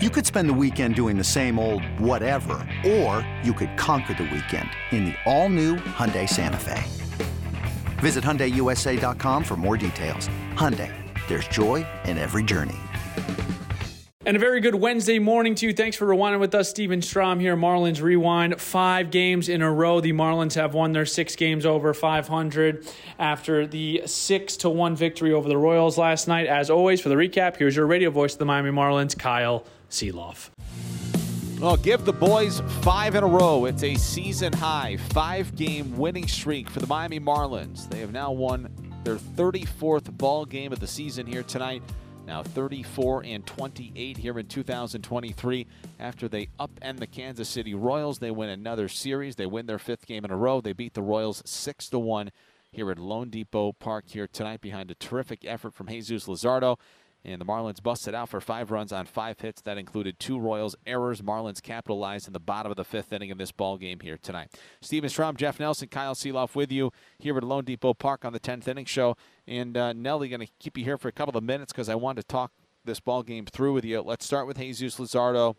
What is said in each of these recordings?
You could spend the weekend doing the same old whatever, or you could conquer the weekend in the all-new Hyundai Santa Fe. Visit HyundaiUSA.com for more details. Hyundai, there's joy in every journey. And a very good Wednesday morning to you. Thanks for rewinding with us. Steven Strom here, Marlins Rewind. Five games in a row. The Marlins have won their six games over 500 after the 6 to 1 victory over the Royals last night. As always, for the recap, here's your radio voice of the Miami Marlins, Kyle Sielaff. Well, oh, give the boys five in a row. It's a season high five game winning streak for the Miami Marlins. They have now won their 34th ball game of the season here tonight. Now 34 and 28 here in 2023. After they upend the Kansas City Royals, they win another series. They win their fifth game in a row. They beat the Royals six to one here at loanDepot Park here tonight behind a terrific effort from Jesus Luzardo. And the Marlins busted out for five runs on five hits. That included two Royals errors. Marlins capitalized in the bottom of the fifth inning of this ball game here tonight. Steven Strom, Jeff Nelson, Kyle Sielaff with you here at loanDepot Park on the 10th inning show. And uh, Nelly, going to keep you here for a couple of minutes because I wanted to talk this ball game through with you. Let's start with Jesus Luzardo.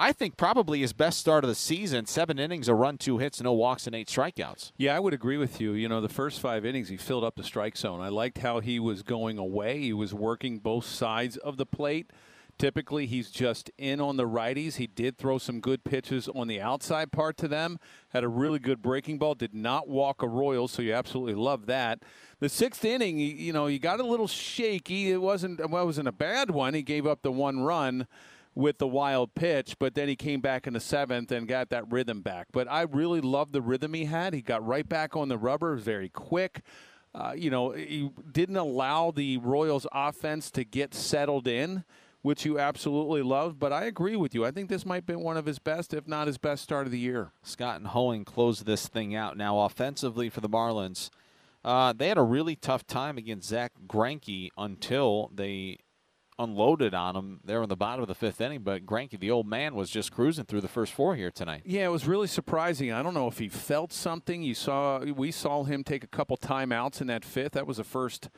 I think probably his best start of the season. Seven innings, a run, two hits, no walks, and eight strikeouts. Yeah, I would agree with you. You know, the first five innings, he filled up the strike zone. I liked how he was going away. He was working both sides of the plate. Typically, he's just in on the righties. He did throw some good pitches on the outside part to them. Had a really good breaking ball. Did not walk a Royal, so you absolutely love that. The sixth inning, you know, he got a little shaky. It wasn't well, it wasn't a bad one. He gave up the one run with the wild pitch, but then he came back in the seventh and got that rhythm back. But I really loved the rhythm he had. He got right back on the rubber, very quick. Uh, you know, he didn't allow the Royals offense to get settled in, which you absolutely loved. But I agree with you. I think this might be one of his best, if not his best start of the year. Scott and Hoeing closed this thing out. Now, offensively for the Marlins, uh, they had a really tough time against Zack Greinke until they unloaded on him there in the bottom of the fifth inning. But Greinke, the old man, was just cruising through the first four here tonight. Yeah, it was really surprising. I don't know if he felt something. You saw we saw him take a couple timeouts in that fifth. That was the first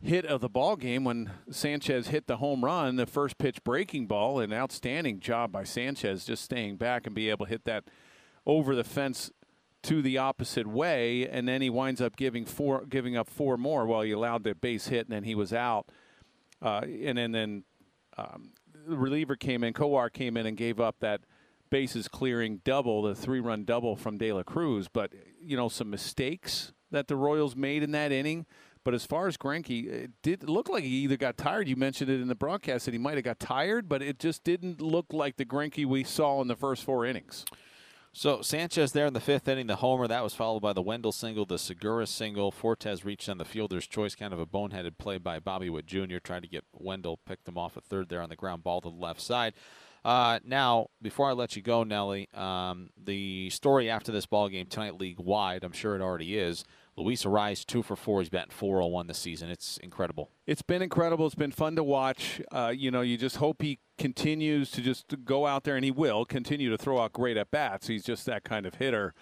hit of the ball game when Sanchez hit the home run, the first pitch breaking ball. An outstanding job by Sanchez, just staying back and be able to hit that over the fence to the opposite way, and then he winds up giving four, giving up four more while he allowed the base hit, and then he was out. Uh, and then then um, the reliever came in, Kowar came in and gave up that bases clearing double, the three run double from De La Cruz. But you know some mistakes that the Royals made in that inning. But as far as Greinke, it did look like he either got tired. You mentioned it in the broadcast that he might have got tired, but it just didn't look like the Greinke we saw in the first four innings. So Sanchez there in the fifth inning, the homer. That was followed by the Wendle single, the Segura single. Fortes reached on the fielder's choice, kind of a boneheaded play by Bobby Witt Jr. Tried to get Wendle, picked him off at third there on the ground ball to the left side. Uh, now, before I let you go, Nelly, um, the story after this ball game tonight, league wide, I'm sure it already is. Luis Arraez, two for four. He's batting 401 this season. It's incredible. It's been incredible. It's been fun to watch. Uh, you know, you just hope he continues to just go out there, and he will continue to throw out great at bats. He's just that kind of hitter.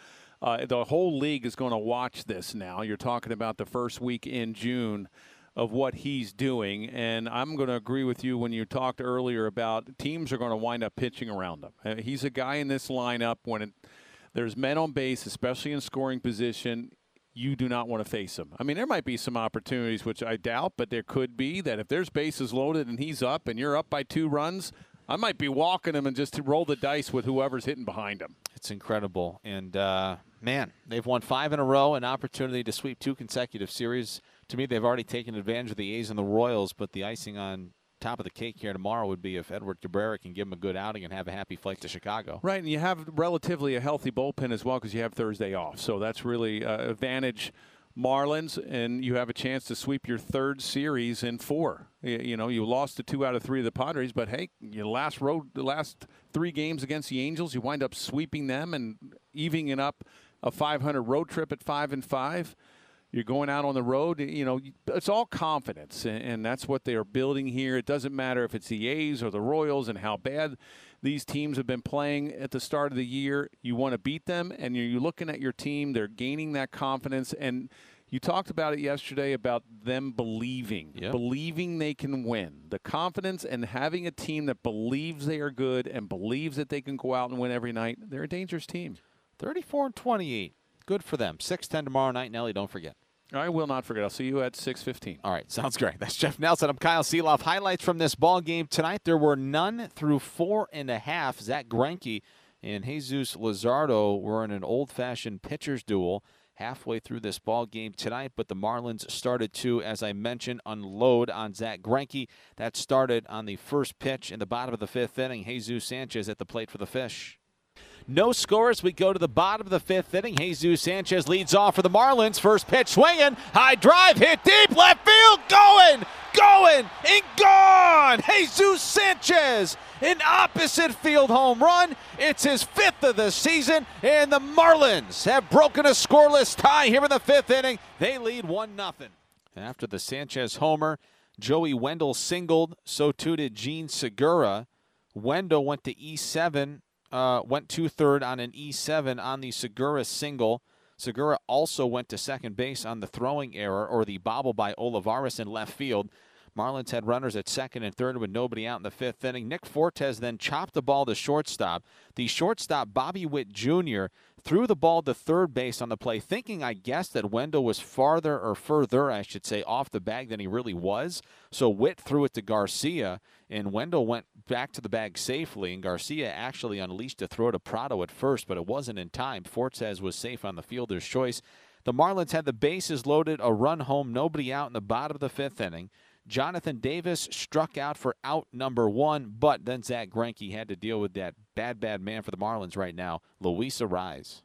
Uh, the whole league is going to watch this now. You're talking about the first week in June of what he's doing. And I'm going to agree with you when you talked earlier about teams are going to wind up pitching around him. Uh, he's a guy in this lineup when it, there's men on base, especially in scoring position. You do not want to face him. I mean, there might be some opportunities, which I doubt, but there could be that if there's bases loaded and he's up and you're up by two runs, I might be walking him and just roll the dice with whoever's hitting behind him. It's incredible. And, uh, man, they've won five in a row, an opportunity to sweep two consecutive series. To me, they've already taken advantage of the A's and the Royals, but the icing on top of the cake here tomorrow would be if Edward Cabrera can give him a good outing and have a happy flight to Chicago. Right, and you have relatively a healthy bullpen as well because you have Thursday off. So that's really uh, advantage Marlins, and you have a chance to sweep your third series in four. You, you know, you lost the two out of three of the Padres, but hey, your last road, the last three games against the Angels, you wind up sweeping them and evening up a 500 road trip at five and five. You're going out on the road. You know, it's all confidence, and that's what they are building here. It doesn't matter if it's the A's or the Royals and how bad these teams have been playing at the start of the year. You want to beat them, and you're looking at your team. They're gaining that confidence, and You talked about it yesterday about them believing, Yep. believing they can win. The confidence and having a team that believes they are good and believes that they can go out and win every night. They're a dangerous team. 34 and 28. Good for them. 6-10 tomorrow night. Nelly, don't forget. I will not forget. I'll see you at 6:15. All right, sounds great. That's Jeff Nelson. I'm Kyle Sielaff. Highlights from this ball game tonight. There were none through four and a half. Zack Greinke and Jesus Luzardo were in an old-fashioned pitcher's duel halfway through this ball game tonight, but the Marlins started to, as I mentioned, unload on Zack Greinke. That started on the first pitch in the bottom of the fifth inning. Jesus Sanchez at the plate for the Fish. No scores. We go to the bottom of the fifth inning. Jesus Sanchez leads off for the Marlins. First pitch swinging. High drive hit deep. Left field. Going. Going. And gone. Jesus Sanchez. An opposite field home run. It's his fifth of the season. And the Marlins have broken a scoreless tie here in the fifth inning. They lead 1 0. After the Sanchez homer, Joey Wendle singled. So too did Jean Segura. Wendle went to E7 uh, went to third on an E7 on the Segura single. Segura also went to second base on the throwing error or the bobble by Olivares in left field. Marlins had runners at second and third with nobody out in the fifth inning. Nick Fortes then chopped the ball to shortstop. The shortstop, Bobby Witt Jr., threw the ball to third base on the play, thinking, I guess, that Wendle was farther or further, I should say, off the bag than he really was. So Witt threw it to Garcia, and Wendle went back to the bag safely, and Garcia actually unleashed a throw to Pratto at first, but it wasn't in time. Fortes was safe on the fielder's choice. The Marlins had the bases loaded, a run home, nobody out in the bottom of the fifth inning. Jonathan Davis struck out for out number one, but then Zack Greinke had to deal with that bad, bad man for the Marlins right now, Luis Arraez.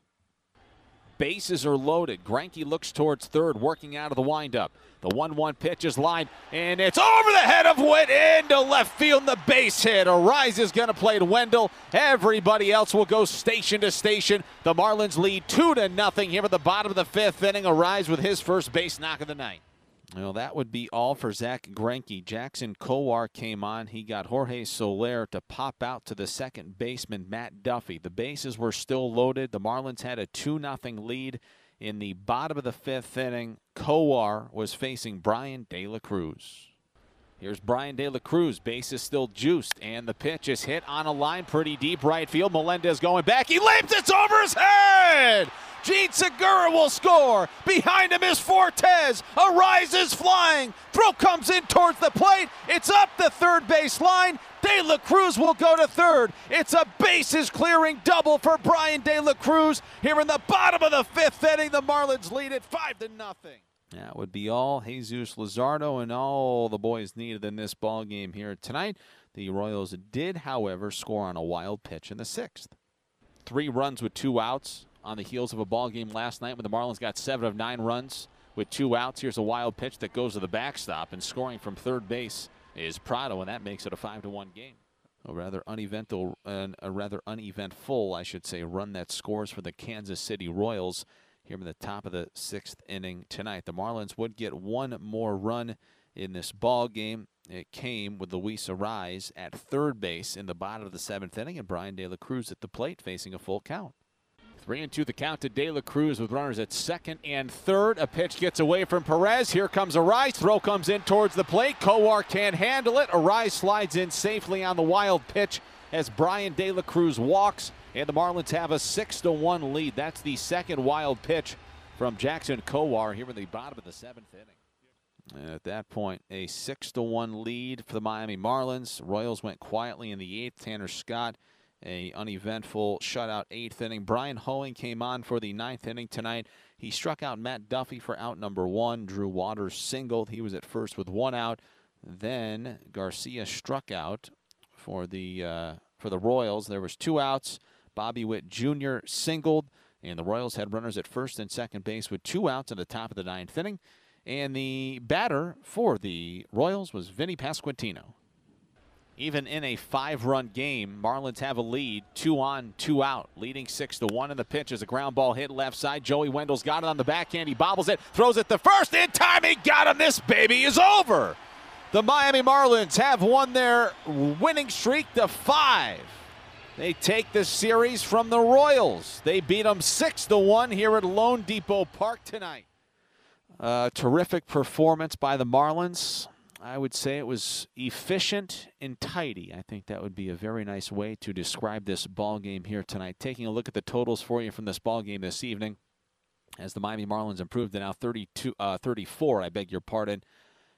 Bases are loaded. Greinke looks towards third, working out of the windup. The 1 1 pitch is lined, and it's over the head of Witt into left field. And the base hit. Arraez is going to play to Wendle. Everybody else will go station to station. The Marlins lead 2 to nothing here at the bottom of the fifth inning. Arraez with his first base knock of the night. Well, that would be all for Zack Greinke. Jackson Kowar came on. He got Jorge Soler to pop out to the second baseman, Matt Duffy. The bases were still loaded. The Marlins had a 2 0 lead in the bottom of the fifth inning. Kowar was facing Bryan De La Cruz. Here's Bryan De La Cruz. Base is still juiced, and the pitch is hit on a line pretty deep right field. Melendez going back. He leaps. It's over his head. Jean Segura will score. Behind him is Fortes. Arises flying. Throw comes in towards the plate. It's up the third base line. De La Cruz will go to third. It's a bases clearing double for Bryan De La Cruz. Here in the bottom of the fifth inning, the Marlins lead it five to nothing. That would be all Jesus Luzardo and all the boys needed in this ball game here tonight. The Royals did, however, score on a wild pitch in the sixth. Three runs with two outs on the heels of a ball game last night when the Marlins got seven of nine runs with two outs. Here's a wild pitch that goes to the backstop, and scoring from third base is Pratto, and that makes it a five to one game. A rather uneventful, uh, a rather uneventful, I should say, run that scores for the Kansas City Royals here in the top of the sixth inning tonight. The Marlins would get one more run in this ball game. It came with Luis Arraez at third base in the bottom of the seventh inning, and Bryan De La Cruz at the plate facing a full count. Three and two the count to De La Cruz with runners at second and third. A pitch gets away from Perez. Here comes Arraez. Throw comes in towards the plate. Kowar can't handle it. Arraez slides in safely on the wild pitch as Bryan De La Cruz walks. And the Marlins have a 6 to 1 lead. That's the second wild pitch from Jackson Kowar here in the bottom of the seventh inning. And at that point, a 6 to 1 lead for the Miami Marlins. Royals went quietly in the eighth. Tanner Scott a uneventful shutout eighth inning. Bryan Hoeing came on for the ninth inning tonight. He struck out Matt Duffy for out number one. Drew Waters singled. He was at first with one out. Then Garcia struck out for the uh, for the Royals. There was two outs. Bobby Witt Jr. singled, and the Royals had runners at first and second base with two outs at the top of the ninth inning. And the batter for the Royals was Vinny Pasquantino. Even in a five-run game, Marlins have a lead, two on, two out, leading six to one. In the pitch is a ground ball hit left side. Joey Wendle's got it on the backhand. He bobbles it, throws it the first in time. He got him. This baby is over. The Miami Marlins have won their winning streak to five. They take the series from the Royals. They beat them six to one here at loanDepot Park tonight. Uh, terrific performance by the Marlins. I would say it was efficient and tidy. I think that would be a very nice way to describe this ball game here tonight. Taking a look at the totals for you from this ball game this evening, as the Miami Marlins improved to now 32, uh, 34, I beg your pardon,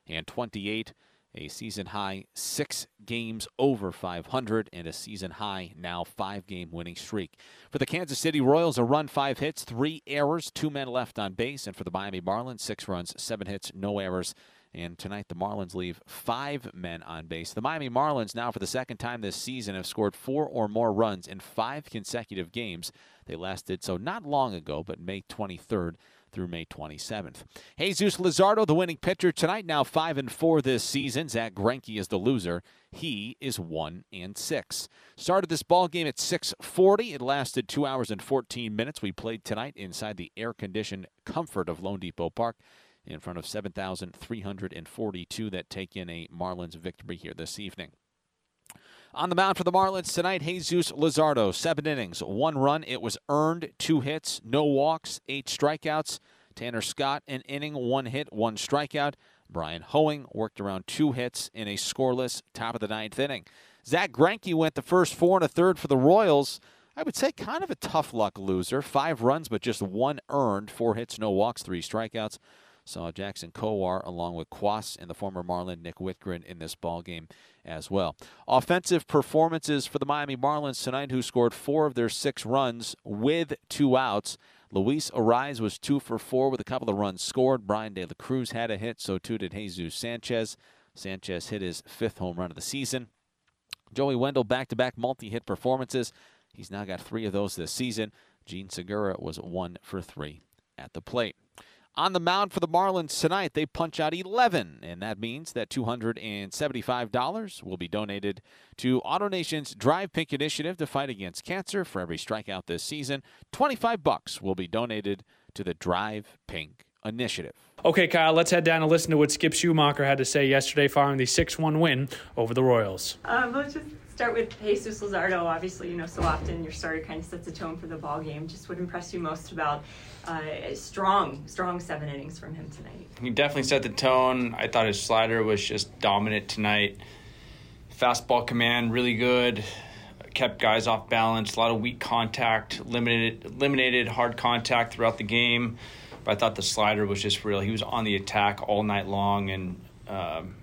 and 28 a season high six games over 500 and a season high now five game winning streak. For the Kansas City Royals, a run, five hits, three errors, two men left on base. And for the Miami Marlins, six runs, seven hits, no errors. And tonight, the Marlins leave five men on base. The Miami Marlins, now for the second time this season, have scored four or more runs in five consecutive games. They last did so not long ago, but May 23rd through May 27th. Jesus Luzardo, the winning pitcher tonight, now 5 and 4 this season. Zack Greinke is the loser. He is 1 and 6. Started this ball game at 6:40. It lasted 2 hours and 14 minutes. We played tonight inside the air-conditioned comfort of loanDepot Park in front of 7,342 that take in a Marlins victory here this evening. On the mound for the Marlins tonight, Jesus Luzardo, seven innings, one run. It was earned, two hits, no walks, eight strikeouts. Tanner Scott, an inning, one hit, one strikeout. Bryan Hoeing worked around two hits in a scoreless top of the ninth inning. Zack Greinke went the first four and a third for the Royals. I would say kind of a tough luck loser. Five runs, but just one earned. Four hits, no walks, three strikeouts. Saw Jackson Kowar along with Cuas and the former Marlin Nick Wittgren in this ball game as well. Offensive performances for the Miami Marlins tonight, who scored four of their six runs with two outs. Luis Arraez was two for four with a couple of runs scored. Bryan De La Cruz had a hit, so too did Jesus Sanchez. Sanchez hit his fifth home run of the season. Joey Wendle back to back multi hit performances. He's now got three of those this season. Jean Segura was one for three at the plate. On the mound for the Marlins tonight, they punch out 11, and that means that $275 will be donated to AutoNation's Drive Pink initiative to fight against cancer. For every strikeout this season, 25 bucks will be donated to the Drive Pink initiative. Okay, Kyle, let's head down and listen to what Skip Schumaker had to say yesterday following the 6 1 win over the Royals. Um, let's just start with Jesus Luzardo. Obviously, you know, so often your starter kind of sets a tone for the ball game. Just what impressed you most about uh, strong, strong seven innings from him tonight? He definitely set the tone. I thought his slider was just dominant tonight. Fastball command really good. Kept guys off balance. A lot of weak contact. Limited eliminated hard contact throughout the game. But I thought the slider was just real. He was on the attack all night long, and um,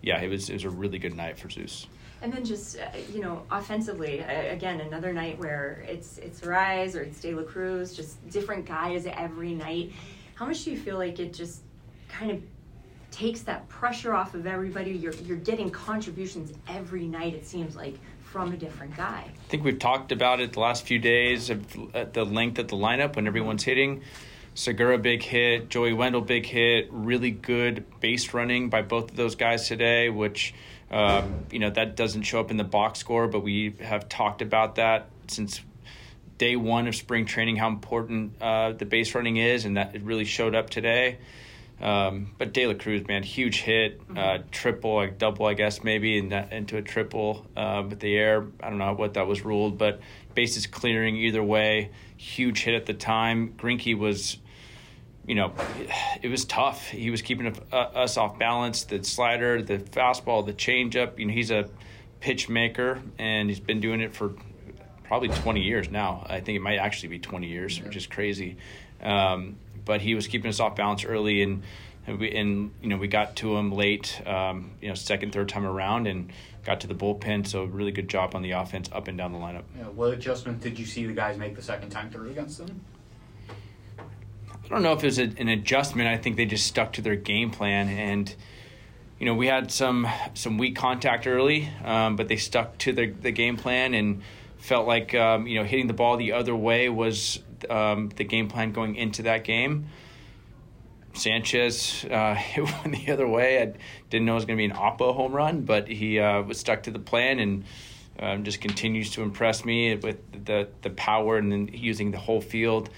yeah, it was it was a really good night for Zeus. And then just uh, you know, offensively, uh, again, another night where it's it's Rise or it's De La Cruz, just different guys every night. How much do you feel like it just kind of takes that pressure off of everybody? You're you're getting contributions every night. It seems like from a different guy. I think we've talked about it the last few days of the length of the lineup when everyone's hitting. Segura big hit, Joey Wendle big hit, really good base running by both of those guys today, which um, you know that doesn't show up in the box score, but we have talked about that since day one of spring training how important uh, the base running is, and that it really showed up today. Um, but De La Cruz, man, huge hit, uh, mm-hmm. triple, like double, I guess maybe, and that, into a triple uh, with the air. I don't know what that was ruled, but bases clearing either way. Huge hit at the time. Greinke was you know, it was tough. He was keeping us off balance. The slider, the fastball, the changeup. You know, he's a pitch maker, and he's been doing it for probably 20 years now. I think it might actually be 20 years, yeah. which is crazy. Um, but he was keeping us off balance early, and and, we, and you know we got to him late, um, you know, second, third time around, and got to the bullpen. So really good job on the offense up and down the lineup. Yeah, what adjustment did you see the guys make the second time through against them? I don't know if it was a, an adjustment. I think they just stuck to their game plan, and you know we had some some weak contact early, um, but they stuck to the the game plan and felt like um, you know hitting the ball the other way was um, the game plan going into that game. Sanchez uh, it went the other way. I didn't know it was going to be an Oppo home run, but he uh, was stuck to the plan and um, just continues to impress me with the the power and using the whole field.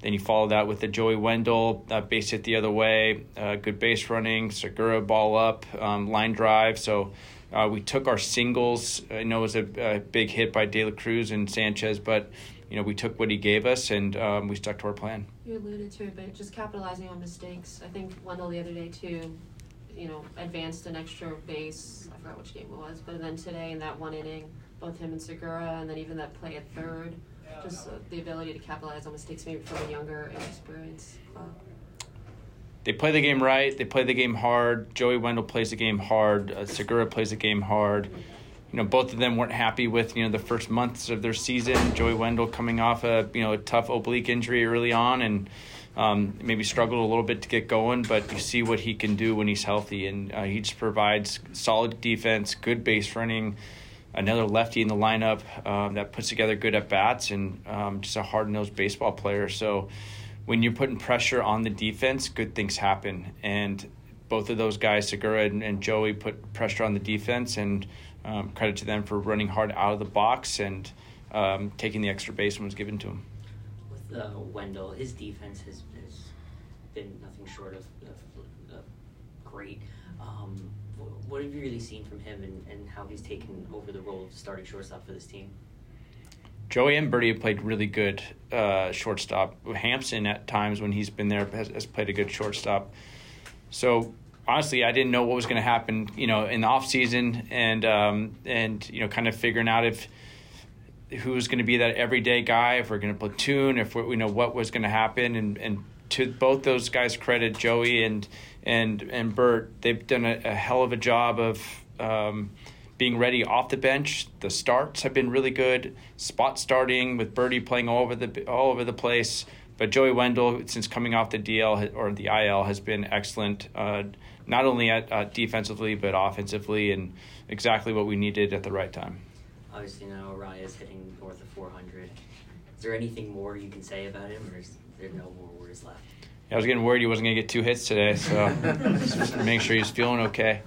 Then you follow that with the Joey Wendle uh, base hit the other way, uh, good base running, Segura ball up, um, line drive. So uh, we took our singles. I know it was a, a, big hit by De La Cruz and Sanchez, but you know, we took what he gave us and um, we stuck to our plan. You alluded to it, but just capitalizing on mistakes. I think Wendle the other day too, you know, advanced an extra base. I forgot which game it was, but then today in that one inning, both him and Segura, and then even that play at third, just uh, the ability to capitalize on mistakes maybe from a younger, inexperienced club. They play the game right. They play the game hard. Joey Wendle plays the game hard. Uh, Segura plays the game hard you know, both of them weren't happy with you know the first months of their season. Joey Wendle coming off a you know a tough oblique injury early on, and um, maybe struggled a little bit to get going. But you see what he can do when he's healthy, and uh, he just provides solid defense, good base running, another lefty in the lineup um, that puts together good at bats, and um, just a hard nosed baseball player. So when you're putting pressure on the defense, good things happen, and both of those guys, Segura and, and Joey, put pressure on the defense and um, credit to them for running hard out of the box and um, taking the extra base when it was given to them. With uh, Wendle, his defense has, has, been nothing short of, of, of great. What have you really seen from him and, and how he's taken over the role of starting shortstop for this team? Joey and Berti have played really good uh, shortstop. Hampson, at times when he's been there, has, has played a good shortstop. So honestly, I didn't know what was going to happen, you know, in the off season, and um, and you know, kind of figuring out if who was going to be that everyday guy, if we're going to platoon, if we you know what was going to happen, and and to both those guys' credit, Joey and and and Bert, they've done a, a hell of a job of. Um, being ready off the bench, the starts have been really good. Spot starting with Berti playing all over the all over the place. But Joey Wendle, since coming off the DL or the IL, has been excellent. Uh, not only at uh, defensively but offensively, and exactly what we needed at the right time. Obviously, now is hitting north of 400. Is there anything more you can say about him, or is there no more words left? I was getting worried he wasn't going to get two hits today, so just make sure he's feeling okay.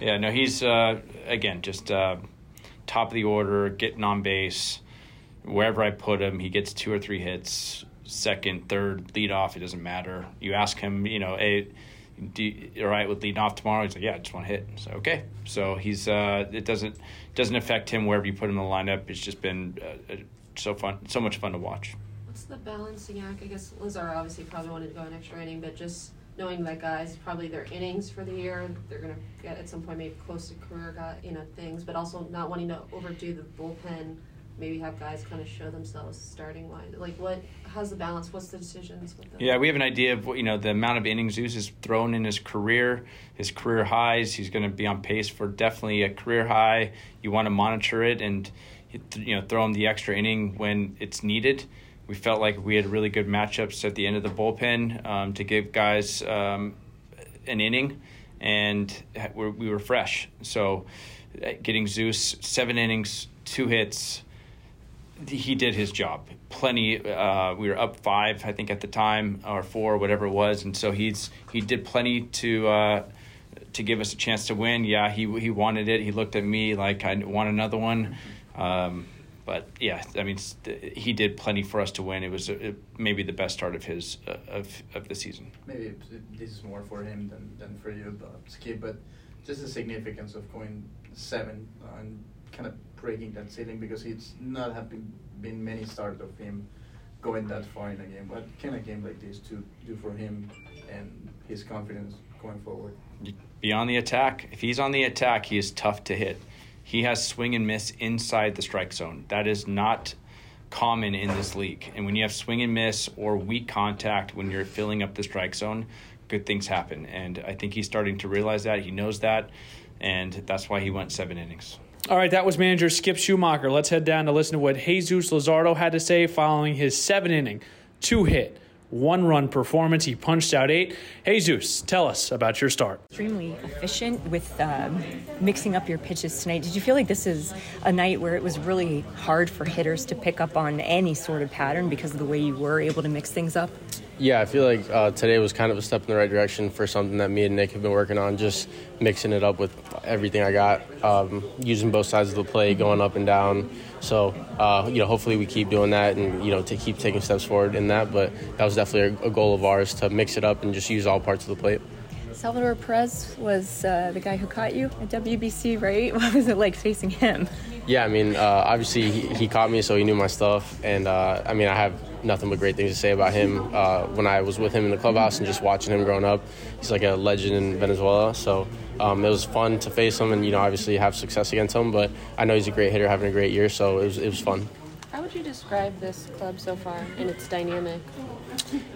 Yeah, no, he's uh, again just uh, top of the order, getting on base. Wherever I put him, he gets two or three hits. Second, third, lead off, it doesn't matter. You ask him, you know, a do you, all right with leading off tomorrow? He's like, yeah, I just want to hit. So okay, so he's uh, it doesn't doesn't affect him wherever you put him in the lineup. It's just been uh, uh, so fun, so much fun to watch. The balancing act? I guess Lazar obviously probably wanted to go an extra inning, but just knowing that guys probably their innings for the year, they're gonna get at some point maybe close to career guy, you know, things, but also not wanting to overdo the bullpen maybe have guys kind of show themselves starting wise. Like, what? How's the balance? What's the decisions with them? Yeah, we have an idea of what you know the amount of innings Zeus has thrown in his career, his career highs. He's going to be on pace for definitely a career high. You want to monitor it and you know throw him the extra inning when it's needed. We felt like we had really good matchups at the end of the bullpen um, to give guys um, an inning, and we were fresh. So, uh, getting Zeus seven innings, two hits he did his job. Plenty. Uh, we were up five, I think, at the time, or four, whatever it was, and so he's he did plenty to uh, to give us a chance to win. Yeah, he he wanted it. He looked at me like I want another one. Um, but yeah, I mean, he did plenty for us to win. It was a, it, maybe the best start of his uh, of of the season. Maybe this is more for him than, than for you, but Skip. But just the significance of going seven and kind of breaking that ceiling because it's not have been, been many starts of him going that far in a game. What can a game like this to do for him and his confidence going forward? Be on the attack. If he's on the attack, he is tough to hit. He has swing and miss inside the strike zone. That is not common in this league. And when you have swing and miss or weak contact when you're filling up the strike zone, good things happen. And I think he's starting to realize that. He knows that. And that's why he went seven innings. All right, that was manager Skip Schumaker. Let's head down to listen to what Jesus Luzardo had to say following his seven inning, two hit, one run performance. He punched out eight. Jesus, tell us about your start. Extremely efficient with um, mixing up your pitches tonight. Did you feel like this is a night where it was really hard for hitters to pick up on any sort of pattern because of the way you were able to mix things up? Yeah, I feel like uh, today was kind of a step in the right direction for something that me and Nick have been working on, just mixing it up with everything I got, um, using both sides of the play, going up and down. So, uh, you know, hopefully we keep doing that and, you know, to keep taking steps forward in that. But that was definitely a, a goal of ours to mix it up and just use all parts of the plate. Salvador Perez was uh, the guy who caught you at WBC, right? What was it like facing him? Yeah, I mean, uh, obviously he, he, caught me, so he knew my stuff, and uh, I mean, I have nothing but great things to say about him. Uh, when I was with him in the clubhouse and just watching him growing up, he's like a legend in Venezuela. So um, it was fun to face him, and you know, obviously have success against him. But I know he's a great hitter, having a great year, so it was it was fun. How would you describe this club so far and its dynamic?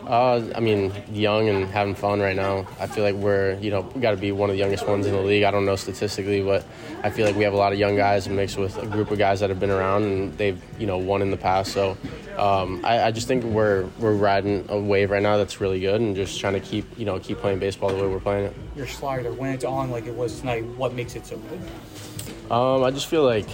Uh, I mean, young and having fun right now. I feel like we're, you know, got to be one of the youngest ones in the league. I don't know statistically, but I feel like we have a lot of young guys mixed with a group of guys that have been around and they've, you know, won in the past. So um, I, I, just think we're we're riding a wave right now that's really good and just trying to keep, you know, keep playing baseball the way we're playing it. Your slider, when it's on like it was tonight, what makes it so good? Um, I just feel like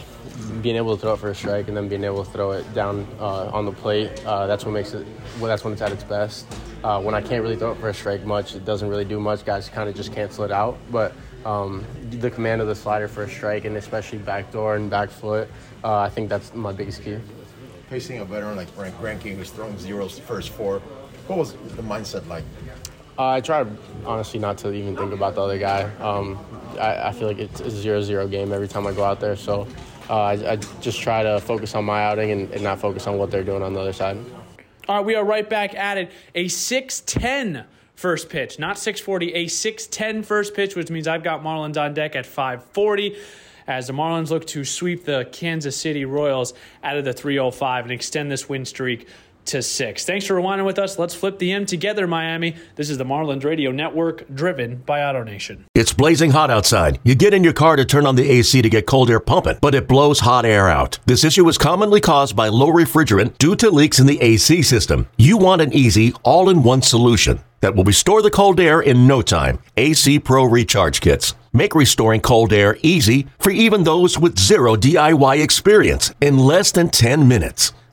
being able to throw it for a strike and then being able to throw it down uh, on the plate, uh, that's what makes it, well, that's when it's at its best. Uh, when I can't really throw it for a strike much, it doesn't really do much. Guys kind of just cancel it out. But um, the command of the slider for a strike and especially back door and back foot, uh, I think that's my biggest key. Facing a veteran like Frank Greinke who's throwing zeros first four, what was the mindset like? Uh, I try honestly not to even think about the other guy. Um, I, I, feel like it's a zero-zero game every time I go out there, so uh, I, I, just try to focus on my outing and, and, not focus on what they're doing on the other side. All right, we are right back at it. A 6'10 first pitch, not 640, a 6'10 first pitch, which means I've got Marlins on deck at 540 as the Marlins look to sweep the Kansas City Royals out of the 305 and extend this win streak to six. Thanks for rewinding with us. Let's flip the M together, Miami. This is the Marlins Radio Network, driven by AutoNation. It's blazing hot outside. You get in your car to turn on the AC to get cold air pumping, but it blows hot air out. This issue is commonly caused by low refrigerant due to leaks in the AC system. You want an easy, all in one solution that will restore the cold air in no time. AC Pro Recharge Kits. Make restoring cold air easy for even those with zero DIY experience in less than 10 minutes.